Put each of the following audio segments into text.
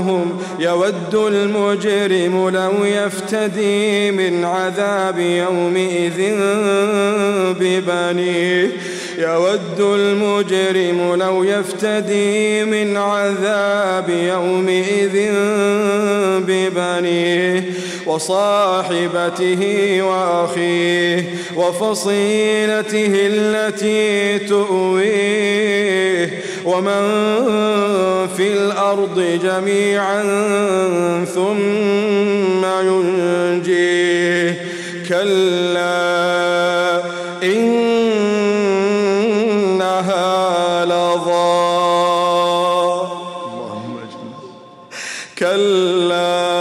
يبصرونهم يود المجرم لو يفتدي من عذاب يومئذ ببنيه. يود المجرم لو يفتدي من عذاب يومئذ ببنيه وصاحبته وأخيه وفصيلته التي تؤويه. ومن في الأرض جميعا ثم ينجيه. كلا إنها لظى. كلا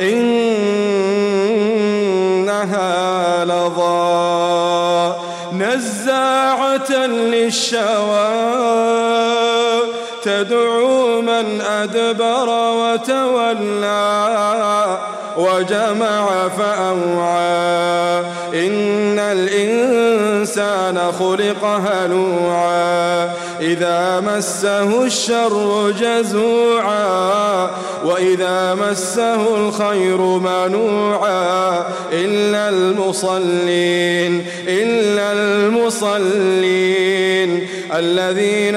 إنها لظى. نزاعة للشوى. تدعو من أدبر وتولى وجمع فأوعى. إن الإنسان خلق هلوعا. إذا مسه الشر جزوعا. وإذا مسه الخير منوعا. إلا المصلين إلا المصلين الذين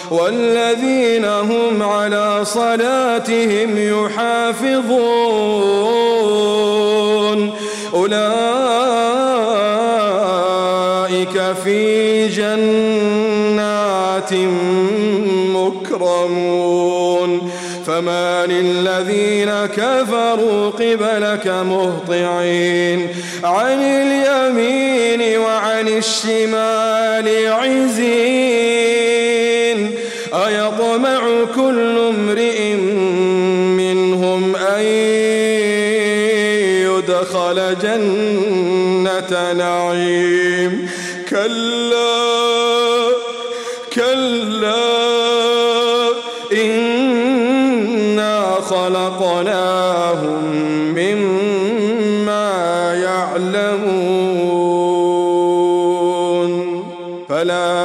والذين هم على صلاتهم يحافظون. أولئك في جنات مكرمون. فما للذين كفروا قبلك مهطعين. عن اليمين وعن الشمال عزين. يدخل جنة نعيم. كلا كلا إنا خلقناهم مما يعلمون. فلا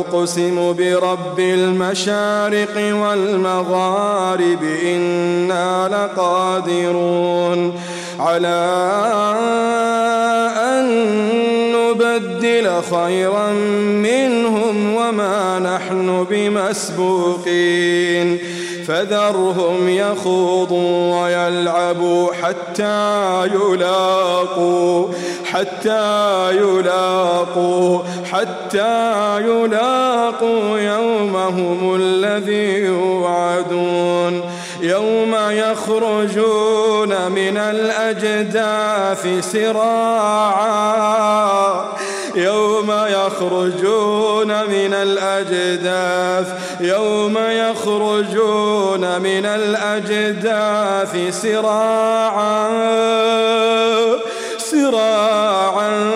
أقسم برب المشارق والمغارب إنا لقادرون على أن نبدل خيرا منهم وما نحن بمسبوقين فذرهم يخوضوا ويلعبوا حتى يلاقوا حتى يلاقوا حتى يلاقوا يومهم الذي يوعدون. يوم يخرجون من الأجداث سراعا. يوم يخرجون من الأجداث يوم يخرجون من الأجداث سراعا سراعا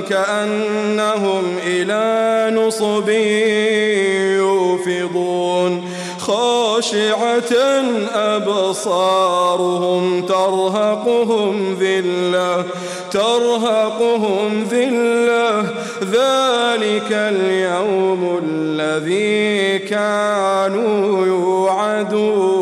كأنهم إلى نصب يوفضون. خاشعة أبصارهم ترهقهم ذلة ترهقهم ذلة ذلك اليوم الذي كانوا يوعدون.